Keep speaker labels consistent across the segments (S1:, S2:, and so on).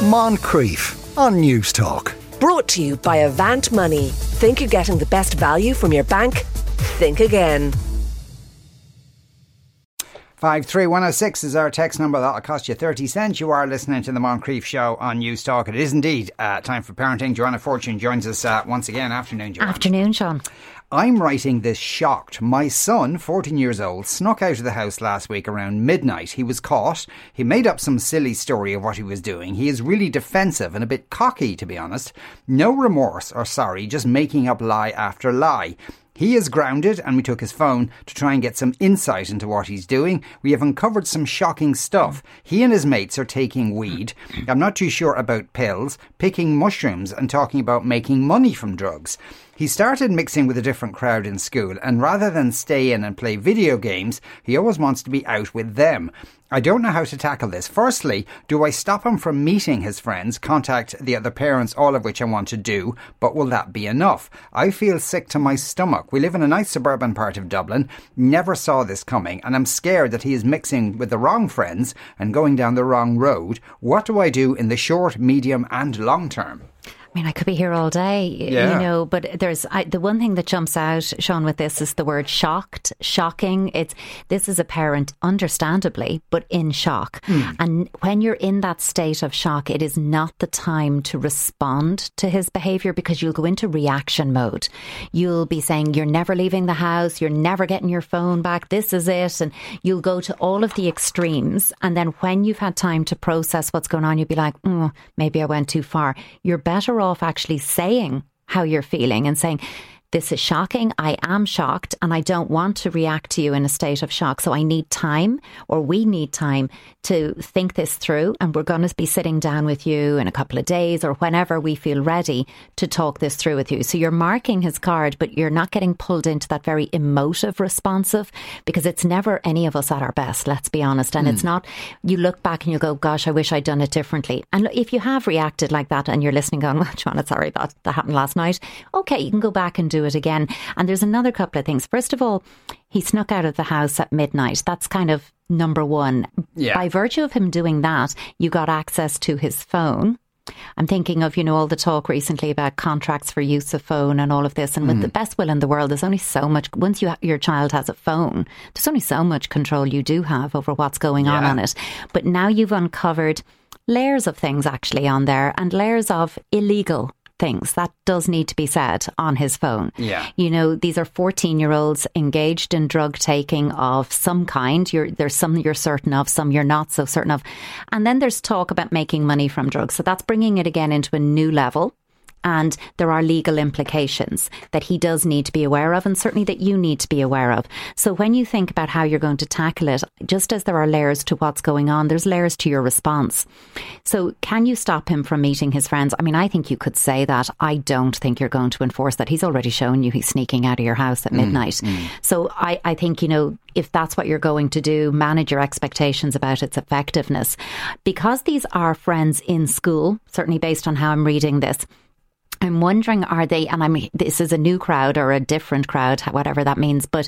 S1: Moncrieff on News Talk.
S2: Brought to you by Avant Money. Think you're getting the best value from your bank? Think again.
S3: 53106 is our text number. That'll cost you 30 cents. You are listening to the Moncrieff Show on News Talk. It is indeed uh, time for parenting. Joanna Fortune joins us uh, once again. Afternoon, Joanna.
S4: Afternoon, Sean.
S3: I'm writing this shocked. My son, 14 years old, snuck out of the house last week around midnight. He was caught. He made up some silly story of what he was doing. He is really defensive and a bit cocky, to be honest. No remorse or sorry, just making up lie after lie. He is grounded, and we took his phone to try and get some insight into what he's doing. We have uncovered some shocking stuff. He and his mates are taking weed. I'm not too sure about pills, picking mushrooms, and talking about making money from drugs. He started mixing with a different crowd in school, and rather than stay in and play video games, he always wants to be out with them. I don't know how to tackle this. Firstly, do I stop him from meeting his friends, contact the other parents, all of which I want to do, but will that be enough? I feel sick to my stomach. We live in a nice suburban part of Dublin, never saw this coming, and I'm scared that he is mixing with the wrong friends and going down the wrong road. What do I do in the short, medium, and long term?
S4: I mean, I could be here all day,
S3: Yeah.
S4: you know, but there's I, the one thing that jumps out, Sean, with this is the word shocked, shocking. It's this is a parent, understandably, but in shock. And when you're in that state of shock, it is not the time to respond to his behavior because you'll go into reaction mode. You'll be saying, You're never leaving the house, you're never getting your phone back, this is it. And you'll go to all of the extremes. And then when you've had time to process what's going on, you'll be like, mm, Maybe I went too far. You're better off actually saying how you're feeling and saying, this is shocking. I am shocked and I don't want to react to you in a state of shock. So I need time or we need time to think this through. And we're going to be sitting down with you in a couple of days or whenever we feel ready to talk this through with you. So you're marking his card, but you're not getting pulled into that very emotive responsive because it's never any of us at our best, let's be honest. And it's hmm. not, you look back and you go, gosh, I wish I'd done it differently. And look, if you have reacted like that and you're listening going, well, John, sorry, that, that happened last night. Okay, you can go back and do it again. And there's another couple of things. First of all, he snuck out of the house at midnight. That's kind of number one.
S3: Yeah.
S4: By virtue of him doing that, you got access to his phone. I'm thinking of, you know, all the talk recently about contracts for use of phone and all of this. And with mm. the best will in the world, there's only so much, once you, your child has a phone, there's only so much control you do have over what's going on
S3: Yeah.
S4: on it. But now you've uncovered layers of things actually on there and layers of illegal things that does need to be said on his phone.
S3: Yeah.
S4: You know, these are 14 year olds engaged in drug taking of some kind. You're, there's some you're certain of, some you're not so certain of. And then there's talk about making money from drugs. So that's bringing it again into a new level. And there are legal implications that he does need to be aware of, and certainly that you need to be aware of. So, when you think about how you're going to tackle it, just as there are layers to what's going on, there's layers to your response. So, can you stop him from meeting his friends? I mean, I think you could say that. I don't think you're going to enforce that. He's already shown you he's sneaking out of your house at mm, midnight. Mm. So, I, I think, you know, if that's what you're going to do, manage your expectations about its effectiveness. Because these are friends in school, certainly based on how I'm reading this, I'm wondering, are they, and I'm, this is a new crowd or a different crowd, whatever that means, but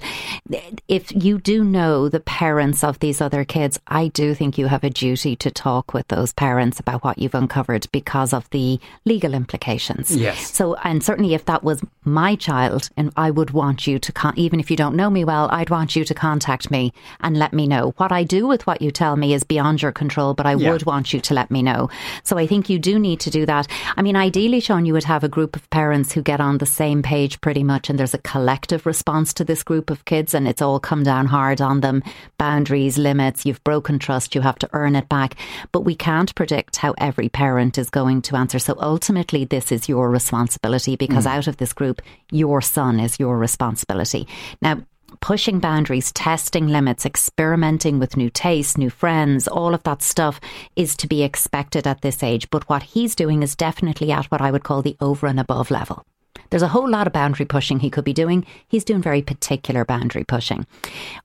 S4: if you do know the parents of these other kids, I do think you have a duty to talk with those parents about what you've uncovered because of the legal implications.
S3: Yes.
S4: So, and certainly if that was my child, and I would want you to, con- even if you don't know me well, I'd want you to contact me and let me know. What I do with what you tell me is beyond your control, but I
S3: Yeah.
S4: would want you to let me know. So I think you do need to do that. I mean, ideally, Sean, you would have a group of parents who get on the same page pretty much, and there's a collective response to this group of kids, and it's all come down hard on them boundaries, limits, you've broken trust, you have to earn it back. But we can't predict how every parent is going to answer. So ultimately, this is your responsibility because hmm. out of this group, your son is your responsibility. Now, pushing boundaries, testing limits, experimenting with new tastes, new friends, all of that stuff is to be expected at this age. But what he's doing is definitely at what I would call the over and above level. There's a whole lot of boundary pushing he could be doing. He's doing very particular boundary pushing.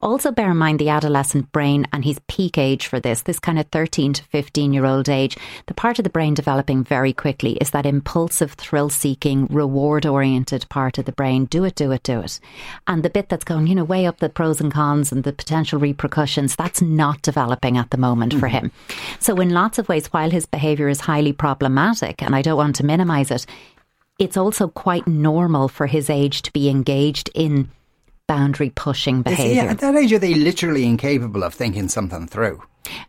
S4: Also, bear in mind the adolescent brain and his peak age for this, this kind of 13 to 15 year old age. The part of the brain developing very quickly is that impulsive, thrill seeking, reward oriented part of the brain. Do it, do it, do it. And the bit that's going, you know, way up the pros and cons and the potential repercussions, that's not developing at the moment mm-hmm. for him. So, in lots of ways, while his behaviour is highly problematic, and I don't want to minimise it, it's also quite normal for his age to be engaged in boundary pushing behaviour.
S3: Yeah, at that age, are they literally incapable of thinking something through?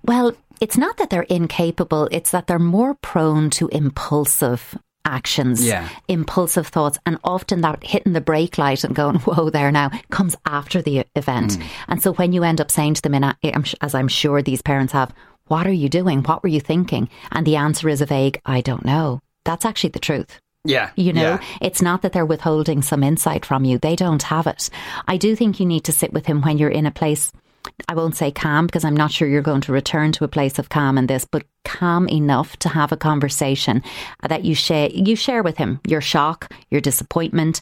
S4: Well, it's not that they're incapable, it's that they're more prone to impulsive actions,
S3: yeah.
S4: impulsive thoughts, and often that hitting the brake light and going, whoa, there now, comes after the event. Mm. And so when you end up saying to them, in, as I'm sure these parents have, what are you doing? What were you thinking? And the answer is a vague, I don't know. That's actually the truth.
S3: Yeah.
S4: You know,
S3: yeah.
S4: it's not that they're withholding some insight from you. They don't have it. I do think you need to sit with him when you're in a place I won't say calm because I'm not sure you're going to return to a place of calm in this, but calm enough to have a conversation that you share you share with him your shock, your disappointment,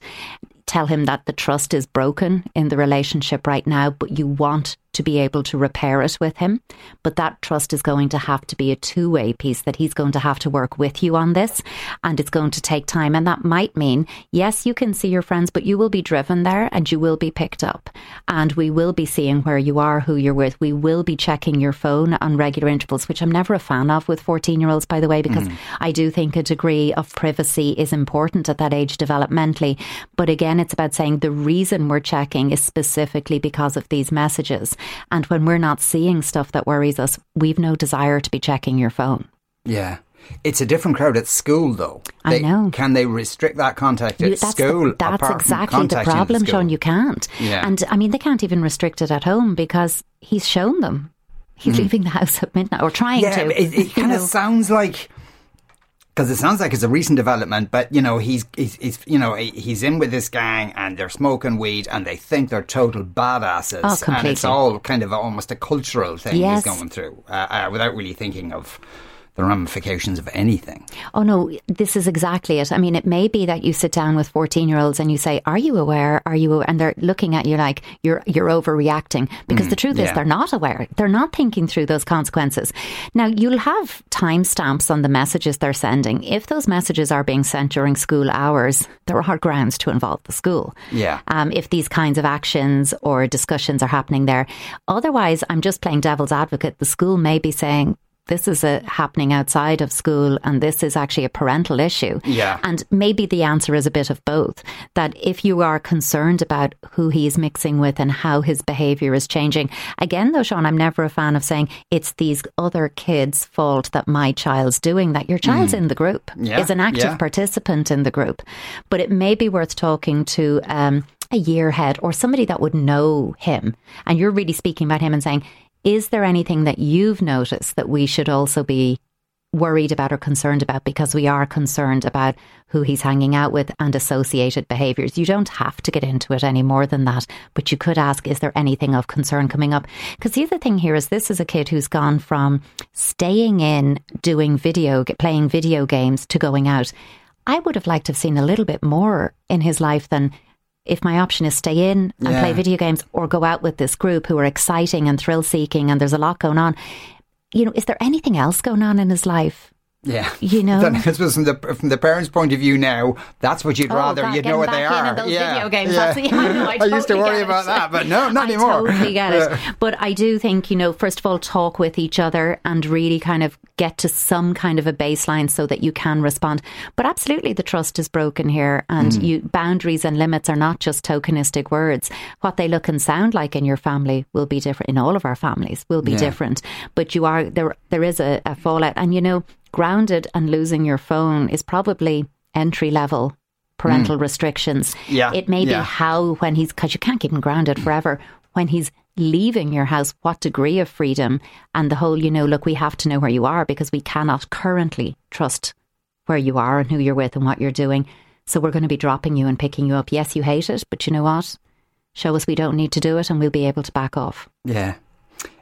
S4: tell him that the trust is broken in the relationship right now, but you want to be able to repair it with him. But that trust is going to have to be a two way piece that he's going to have to work with you on this. And it's going to take time. And that might mean, yes, you can see your friends, but you will be driven there and you will be picked up. And we will be seeing where you are, who you're with. We will be checking your phone on regular intervals, which I'm never a fan of with 14 year olds, by the way, because mm. I do think a degree of privacy is important at that age developmentally. But again, it's about saying the reason we're checking is specifically because of these messages. And when we're not seeing stuff that worries us, we've no desire to be checking your phone.
S3: Yeah. It's a different crowd at school, though.
S4: They, I know.
S3: Can they restrict that contact at you,
S4: that's
S3: school?
S4: The, that's exactly the problem, Sean. You can't.
S3: Yeah.
S4: And I mean, they can't even restrict it at home because he's shown them. He's mm. leaving the house at midnight or trying
S3: yeah,
S4: to.
S3: It, it kind of sounds like because it sounds like it's a recent development, but you know he's, he's he's you know he's in with this gang and they're smoking weed and they think they're total badasses,
S4: oh,
S3: and it's all kind of almost a cultural thing
S4: yes.
S3: he's going through uh, uh, without really thinking of the ramifications of anything.
S4: Oh no, this is exactly it. I mean, it may be that you sit down with 14-year-olds and you say, "Are you aware? Are you?" and they're looking at you like you're you're overreacting because mm, the truth
S3: yeah.
S4: is they're not aware. They're not thinking through those consequences. Now, you'll have timestamps on the messages they're sending. If those messages are being sent during school hours, there are grounds to involve the school.
S3: Yeah.
S4: Um, if these kinds of actions or discussions are happening there. Otherwise, I'm just playing devil's advocate. The school may be saying, this is a happening outside of school and this is actually a parental issue.
S3: Yeah.
S4: And maybe the answer is a bit of both. That if you are concerned about who he's mixing with and how his behavior is changing, again, though, Sean, I'm never a fan of saying it's these other kids' fault that my child's doing that. Your child's mm. in the group,
S3: yeah.
S4: is an active
S3: yeah.
S4: participant in the group. But it may be worth talking to, um, a year head or somebody that would know him and you're really speaking about him and saying is there anything that you've noticed that we should also be worried about or concerned about because we are concerned about who he's hanging out with and associated behaviours. You don't have to get into it any more than that, but you could ask, is there anything of concern coming up? Because the other thing here is this is a kid who's gone from staying in, doing video, playing video games to going out. I would have liked to have seen a little bit more in his life than if my option is stay in and yeah. play video games or go out with this group who are exciting and thrill seeking and there's a lot going on, you know, is there anything else going on in his life?
S3: Yeah,
S4: you know,
S3: from the from the parents' point of view now, that's what you'd
S4: oh,
S3: rather.
S4: God,
S3: you'd know what they are.
S4: yeah, video games.
S3: Yeah.
S4: yeah I, know, I,
S3: I
S4: totally
S3: used to worry about that, but no, not
S4: I
S3: anymore.
S4: Totally get it. But I do think you know, first of all, talk with each other and really kind of get to some kind of a baseline so that you can respond. But absolutely, the trust is broken here, and mm. you boundaries and limits are not just tokenistic words. What they look and sound like in your family will be different. In all of our families, will be
S3: yeah.
S4: different. But you are there. There is a, a fallout, and you know grounded and losing your phone is probably entry level parental mm. restrictions.
S3: Yeah.
S4: It may
S3: yeah.
S4: be how, when he's, because you can't keep him grounded forever, when he's leaving your house, what degree of freedom and the whole, you know, look, we have to know where you are because we cannot currently trust where you are and who you're with and what you're doing. So we're going to be dropping you and picking you up. Yes, you hate it, but you know what? Show us we don't need to do it and we'll be able to back off.
S3: Yeah.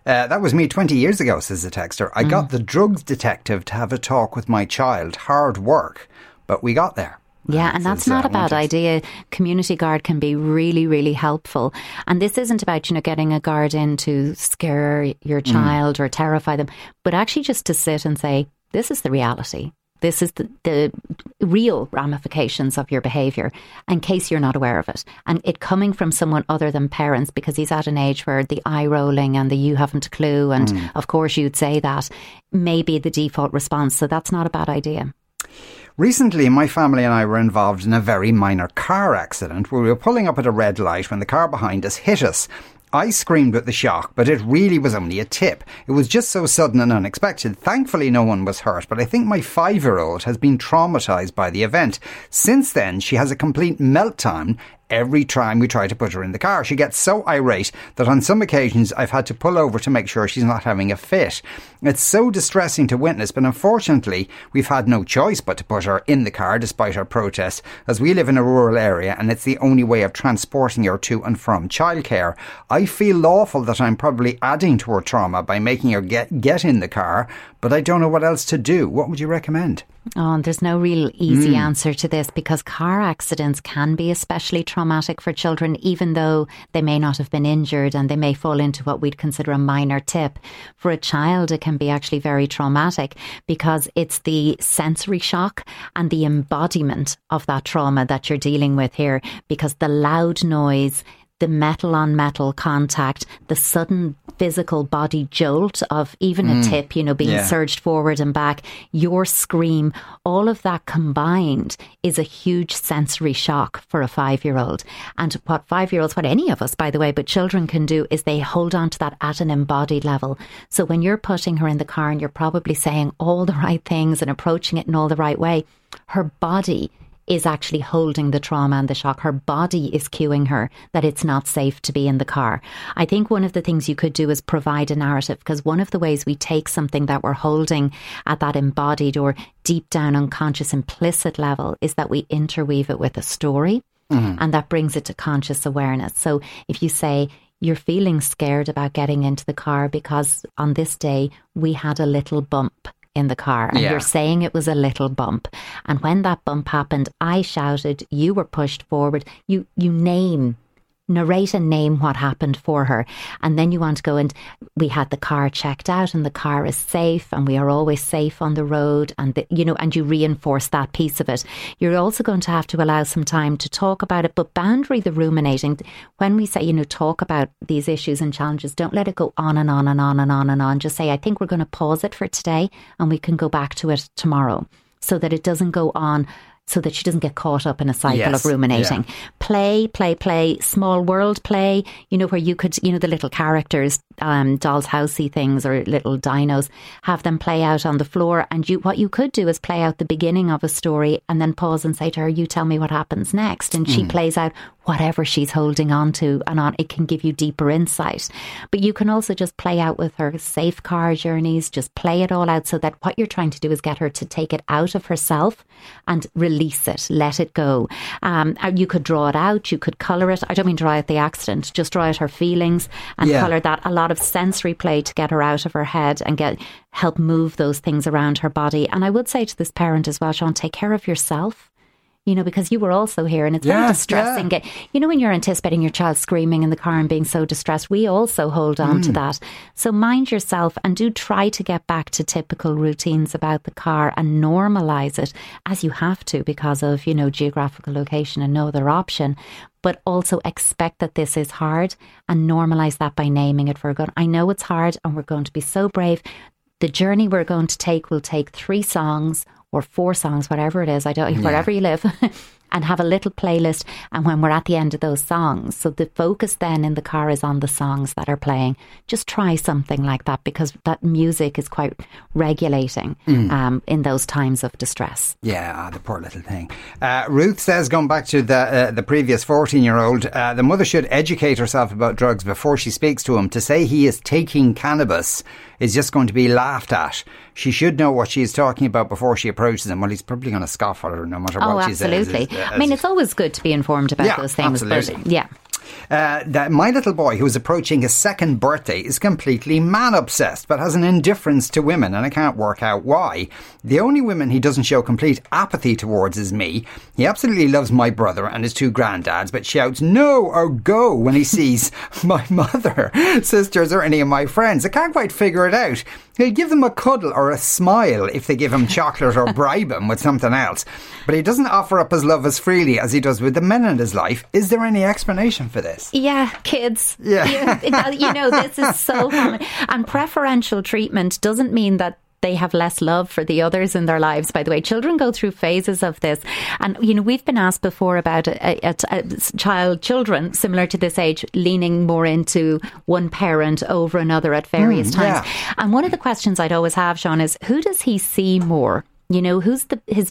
S3: Uh, that was me 20 years ago, says the texter. I mm. got the drugs detective to have a talk with my child. Hard work, but we got there.
S4: Yeah, and that's not a bad idea. Community guard can be really, really helpful. And this isn't about, you know, getting a guard in to scare your mm. child mm. or terrify them, but actually just to sit and say, this is the reality. This is the, the real ramifications of your behaviour in case you're not aware of it. And it coming from someone other than parents because he's at an age where the eye rolling and the you haven't a clue, and mm. of course you'd say that, may be the default response. So that's not a bad idea.
S3: Recently, my family and I were involved in a very minor car accident where we were pulling up at a red light when the car behind us hit us. I screamed at the shock, but it really was only a tip. It was just so sudden and unexpected. Thankfully, no one was hurt, but I think my five year old has been traumatized by the event. Since then, she has a complete meltdown every time we try to put her in the car. She gets so irate that on some occasions I've had to pull over to make sure she's not having a fit. It's so distressing to witness, but unfortunately, we've had no choice but to put her in the car despite our protests, as we live in a rural area and it's the only way of transporting her to and from childcare. I feel awful that I'm probably adding to her trauma by making her get, get in the car, but I don't know what else to do. What would you recommend?
S4: Oh, there's no real easy mm. answer to this because car accidents can be especially traumatic for children, even though they may not have been injured and they may fall into what we'd consider a minor tip. For a child, it can be actually very traumatic because it's the sensory shock and the embodiment of that trauma that you're dealing with here because the loud noise the metal on metal contact, the sudden physical body jolt of even mm. a tip, you know, being yeah. surged forward and back, your scream, all of that combined is a huge sensory shock for a five year old. And what five year olds, what any of us, by the way, but children can do is they hold on to that at an embodied level. So when you're putting her in the car and you're probably saying all the right things and approaching it in all the right way, her body is actually holding the trauma and the shock. Her body is cueing her that it's not safe to be in the car. I think one of the things you could do is provide a narrative because one of the ways we take something that we're holding at that embodied or deep down unconscious implicit level is that we interweave it with a story. Mm-hmm. And that brings it to conscious awareness. So if you say, you're feeling scared about getting into the car because on this day we had a little bump in the car and yeah. you're saying it was a little bump. And when that bump happened, I shouted, you were pushed forward. You you name narrate and name what happened for her. And then you want to go and we had the car checked out and the car is safe and we are always safe on the road and the, you know and you reinforce that piece of it. You're also going to have to allow some time to talk about it but boundary the ruminating when we say you know talk about these issues and challenges don't let it go on and on and on and on and on just say I think we're going to pause it for today and we can go back to it tomorrow so that it doesn't go on so that she doesn't get caught up in a cycle yes, of ruminating. Yeah. Play, play, play, small world play, you know, where you could, you know, the little characters, um, doll's housey things or little dinos, have them play out on the floor. And you, what you could do is play out the beginning of a story and then pause and say to her, you tell me what happens next. And she mm. plays out whatever she's holding on to and on. It can give you deeper insight. But you can also just play out with her safe car journeys, just play it all out so that what you're trying to do is get her to take it out of herself and release it, let it go. Um, you could draw it out, you could colour it. I don't mean draw out the accident, just draw out her feelings and yeah. colour that. A lot of sensory play to get her out of her head and get help move those things around her body. And I would say to this parent as well, Sean, take care of yourself you know, because you were also here and it's very distressing. Yeah. You know, when you're anticipating your child screaming in the car and being so distressed, we also hold on mm. to that. So mind yourself and do try to get back to typical routines about the car and normalize it as you have to because of, you know, geographical location and no other option. But also expect that this is hard and normalize that by naming it for good. I know it's hard and we're going to be so brave. The journey we're going to take will take three songs or four songs, whatever it is. I don't, yeah. wherever you live. and have a little playlist. And when we're at the end of those songs, so the focus then in the car is on the songs that are playing. Just try something like that because that music is quite regulating mm. um, in those times of distress.
S3: Yeah, the poor little thing. Uh, Ruth says, going back to the uh, the previous fourteen year old, uh, the mother should educate herself about drugs before she speaks to him. To say he is taking cannabis is just going to be laughed at. She should know what she is talking about before she approaches him. Well, he's probably going to scoff at her no matter
S4: oh,
S3: what
S4: absolutely.
S3: she says. Absolutely.
S4: I mean, it's always good to be informed about
S3: yeah,
S4: those things.
S3: Absolutely.
S4: But yeah.
S3: Uh, that my little boy, who is approaching his second birthday, is completely man obsessed, but has an indifference to women, and I can't work out why. The only women he doesn't show complete apathy towards is me. He absolutely loves my brother and his two granddads, but shouts no or go when he sees my mother, sisters, or any of my friends. I can't quite figure it out. He'll give them a cuddle or a smile if they give him chocolate or bribe him with something else. But he doesn't offer up his love as freely as he does with the men in his life. Is there any explanation for this?
S4: Yeah, kids.
S3: Yeah.
S4: You, you know, this is so common. And preferential treatment doesn't mean that they have less love for the others in their lives. By the way, children go through phases of this, and you know we've been asked before about a, a, a child, children similar to this age, leaning more into one parent over another at various
S3: Mm,
S4: times.
S3: yeah.
S4: And one of the questions I'd always have, Sean, is who does he see more? You know, who's the his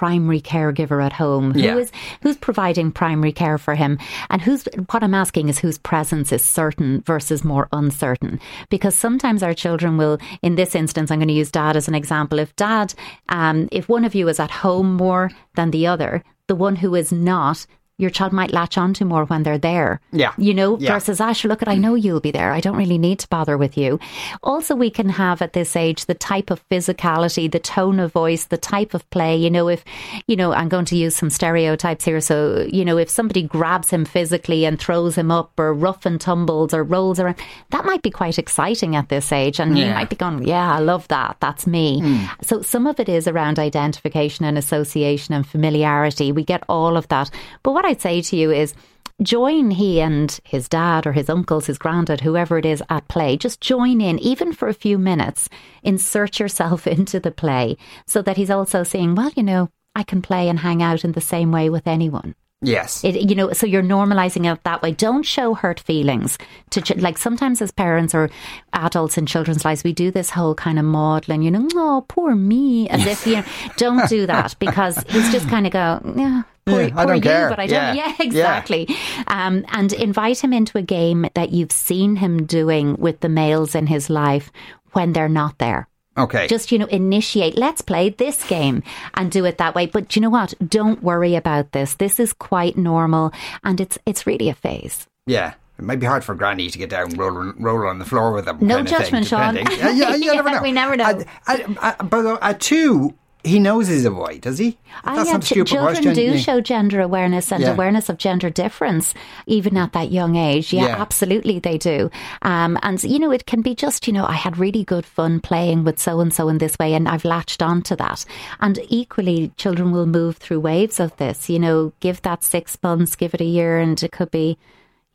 S4: primary caregiver at home? Who
S3: Yeah.
S4: is who's providing primary care for him? And who's what I'm asking is whose presence is certain versus more uncertain? Because sometimes our children will, in this instance, I'm going to use dad as an example. If dad, um, if one of you is at home more than the other, the one who is not. Your child might latch on to more when they're there.
S3: Yeah.
S4: You know,
S3: Yeah.
S4: versus Ash, look at I know you'll be there. I don't really need to bother with you. Also, we can have at this age the type of physicality, the tone of voice, the type of play. You know, if you know, I'm going to use some stereotypes here. So, you know, if somebody grabs him physically and throws him up or rough and tumbles or rolls around, that might be quite exciting at this age. And he
S3: Yeah.
S4: might be going, Yeah, I love that. That's me. Hmm. So some of it is around identification and association and familiarity. We get all of that. But what I'd say to you is join he and his dad or his uncles, his granddad, whoever it is at play. Just join in, even for a few minutes. Insert yourself into the play so that he's also saying, well, you know, I can play and hang out in the same way with anyone.
S3: Yes.
S4: It, you know, so you're normalizing it that way. Don't show hurt feelings to ch- like sometimes as parents or adults in children's lives, we do this whole kind of maudlin, you know, oh poor me, as if you know, don't do that because he's just kind of go, yeah. Poor,
S3: Yeah, I don't
S4: you,
S3: care.
S4: but I don't.
S3: Yeah.
S4: Yeah,
S3: Yeah.
S4: exactly. Um, and invite him into a game that you've seen him doing with the males in his life when they're not there
S3: okay.
S4: just you know initiate let's play this game and do it that way but you know what don't worry about this this is quite normal and it's it's really a phase
S3: yeah. It might be hard for Granny to get down, roll, roll on the floor with them.
S4: No
S3: of thing,
S4: judgment, Sean.
S3: Yeah, yeah, you
S4: Yeah,
S3: never know.
S4: we never know.
S3: I, I, I, but at two, he knows he's a boy, does he? That's a stupid
S4: children
S3: question.
S4: do
S3: Yeah.
S4: show gender awareness and
S3: Yeah.
S4: awareness of gender difference, even at that young age. Yeah,
S3: Yeah.
S4: absolutely, they do. Um, and you know, it can be just you know, I had really good fun playing with so and so in this way, and I've latched on to that. And equally, children will move through waves of this. You know, give that six months, give it a year, and it could be.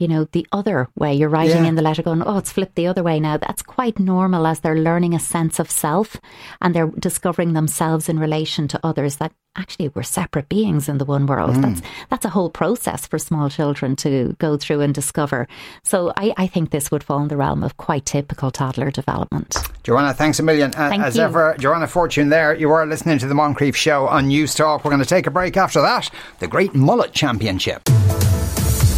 S4: You know, the other way. You're writing
S3: Yeah.
S4: in the letter going, oh, it's flipped the other way now. That's quite normal as they're learning a sense of self and they're discovering themselves in relation to others that actually we're separate beings in the one world. That's that's a whole process for small children to go through and discover. So I, I think this would fall in the realm of quite typical toddler development.
S3: Joanna, thanks a million. Uh,
S4: Thank
S3: as
S4: you.
S3: ever, Joanna Fortune there. You are listening to the Moncrieff Show on News Talk. We're going to take a break after that. The Great Mullet Championship.